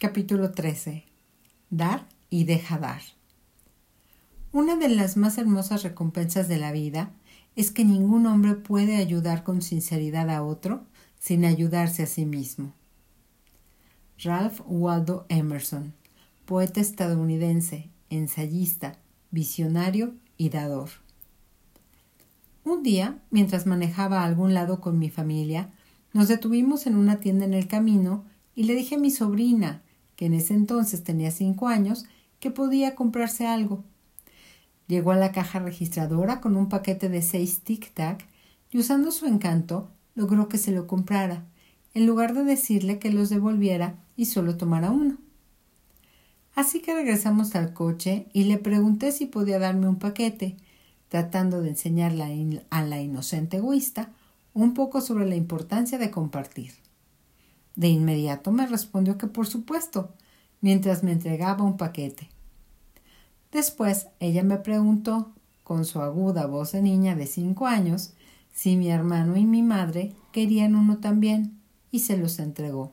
Capítulo 13. Dar y deja dar. Una de las más hermosas recompensas de la vida es que ningún hombre puede ayudar con sinceridad a otro sin ayudarse a sí mismo. Ralph Waldo Emerson, poeta estadounidense, ensayista, visionario y dador. Un día, mientras manejaba a algún lado con mi familia, nos detuvimos en una tienda en el camino y le dije a mi sobrina, que en ese entonces tenía cinco años, que podía comprarse algo. Llegó a la caja registradora con un paquete de seis tic-tac y usando su encanto logró que se lo comprara, en lugar de decirle que los devolviera y solo tomara uno. Así que regresamos al coche y le pregunté si podía darme un paquete, tratando de enseñarle a la inocente egoísta un poco sobre la importancia de compartir. De inmediato me respondió que por supuesto, mientras me entregaba un paquete. Después ella me preguntó, con su aguda voz de niña de cinco años, si mi hermano y mi madre querían uno también, y se los entregó.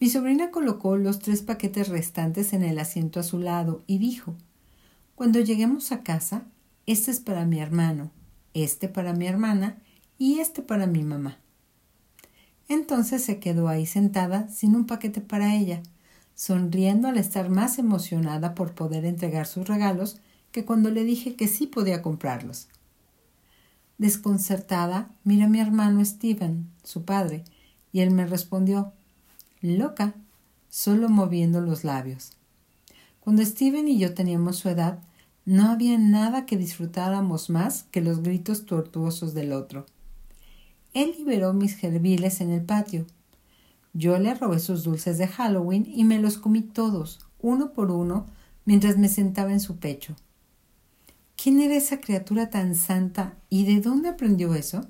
Mi sobrina colocó los tres paquetes restantes en el asiento a su lado y dijo Cuando lleguemos a casa, este es para mi hermano, este para mi hermana y este para mi mamá. Entonces se quedó ahí sentada sin un paquete para ella, sonriendo al estar más emocionada por poder entregar sus regalos que cuando le dije que sí podía comprarlos. Desconcertada, miré a mi hermano Steven, su padre, y él me respondió loca, solo moviendo los labios. Cuando Steven y yo teníamos su edad, no había nada que disfrutáramos más que los gritos tortuosos del otro. Él liberó mis gerbiles en el patio, yo le robé sus dulces de Halloween y me los comí todos, uno por uno, mientras me sentaba en su pecho. ¿Quién era esa criatura tan santa y de dónde aprendió eso?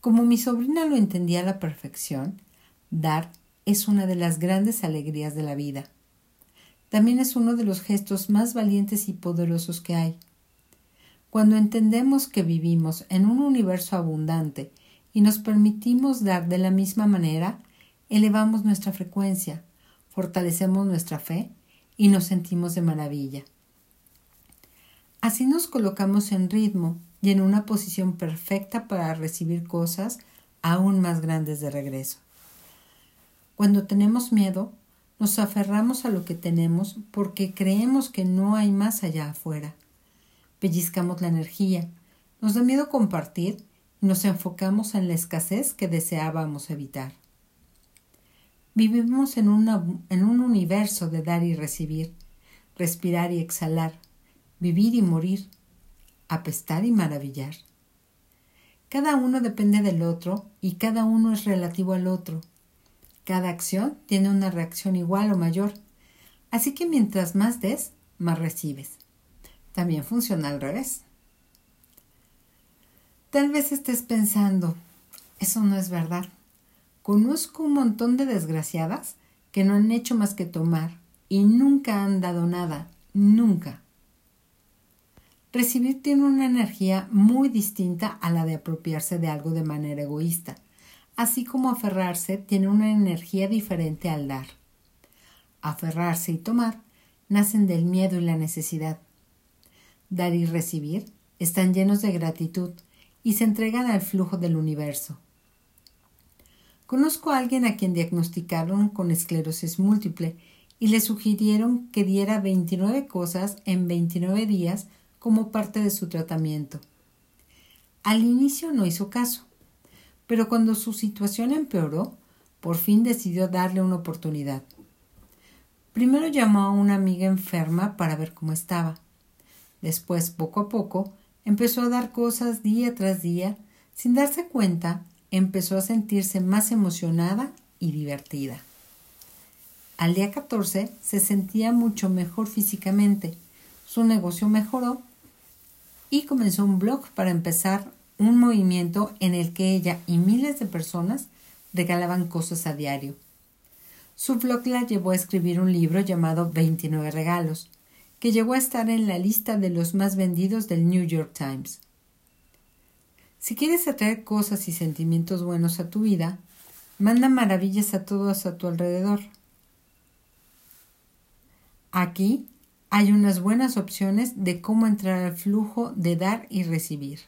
Como mi sobrina lo entendía a la perfección, dar es una de las grandes alegrías de la vida. También es uno de los gestos más valientes y poderosos que hay. Cuando entendemos que vivimos en un universo abundante y nos permitimos dar de la misma manera, elevamos nuestra frecuencia, fortalecemos nuestra fe y nos sentimos de maravilla. Así nos colocamos en ritmo y en una posición perfecta para recibir cosas aún más grandes de regreso. Cuando tenemos miedo, nos aferramos a lo que tenemos porque creemos que no hay más allá afuera. Pellizcamos la energía, nos da miedo compartir nos enfocamos en la escasez que deseábamos evitar. Vivimos en, en un universo de dar y recibir, respirar y exhalar, vivir y morir, apestar y maravillar. Cada uno depende del otro y cada uno es relativo al otro. Cada acción tiene una reacción igual o mayor, así que mientras más des, más recibes. También funciona al revés. Tal vez estés pensando, eso no es verdad. Conozco un montón de desgraciadas que no han hecho más que tomar y nunca han dado nada, nunca. Recibir tiene una energía muy distinta a la de apropiarse de algo de manera egoísta, así como aferrarse tiene una energía diferente al dar. Aferrarse y tomar nacen del miedo y la necesidad. Dar y recibir están llenos de gratitud y se entregan al flujo del universo. Conozco a alguien a quien diagnosticaron con esclerosis múltiple y le sugirieron que diera 29 cosas en 29 días como parte de su tratamiento. Al inicio no hizo caso, pero cuando su situación empeoró, por fin decidió darle una oportunidad. Primero llamó a una amiga enferma para ver cómo estaba. Después, poco a poco, Empezó a dar cosas día tras día. Sin darse cuenta, empezó a sentirse más emocionada y divertida. Al día 14 se sentía mucho mejor físicamente. Su negocio mejoró y comenzó un blog para empezar un movimiento en el que ella y miles de personas regalaban cosas a diario. Su blog la llevó a escribir un libro llamado 29 regalos, que llegó a estar en la lista de los más vendidos del New York Times. Si quieres atraer cosas y sentimientos buenos a tu vida, Manda maravillas a todos a tu alrededor. Aquí hay unas buenas opciones de cómo entrar al flujo de dar y recibir.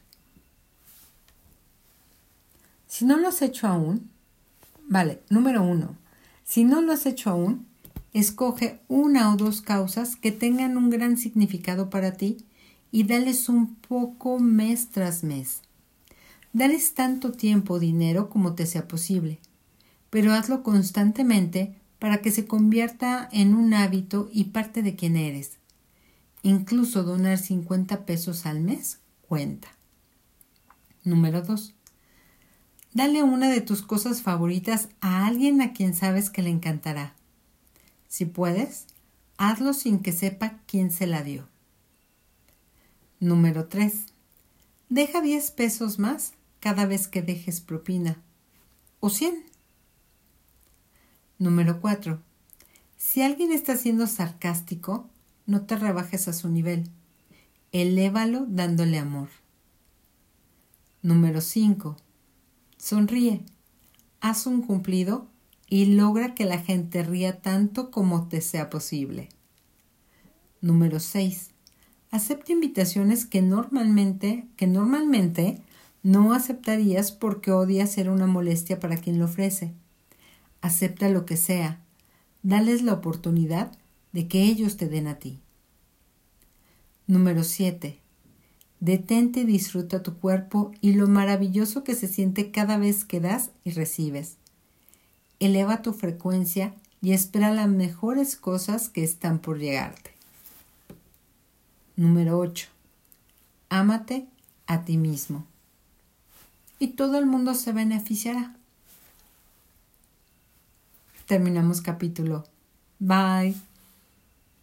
Si no lo has hecho aún, vale, número uno, si no lo has hecho aún, escoge una o dos causas que tengan un gran significado para ti y dales un poco mes tras mes. Dales tanto tiempo o dinero como te sea posible, pero hazlo constantemente para que se convierta en un hábito y parte de quien eres. Incluso donar 50 pesos al mes cuenta. Número 2. Dale una de tus cosas favoritas a alguien a quien sabes que le encantará. Si puedes, hazlo sin que sepa quién se la dio. Número 3. Deja 10 pesos más cada vez que dejes propina. O 100. Número 4. Si alguien está siendo sarcástico, no te rebajes a su nivel. Elévalo dándole amor. Número 5. Sonríe. Haz un cumplido y logra que la gente ría tanto como te sea posible. Número 6. Acepta invitaciones que normalmente, que normalmente no aceptarías porque odias ser una molestia para quien lo ofrece acepta lo que sea, dales la oportunidad de que ellos te den a ti. Número 7. Detente y disfruta tu cuerpo y lo maravilloso que se siente cada vez que das y recibes. Eleva tu frecuencia y espera las mejores cosas que están por llegarte. Número 8. Ámate a ti mismo. Y todo el mundo se beneficiará terminamos capítulo. Bye.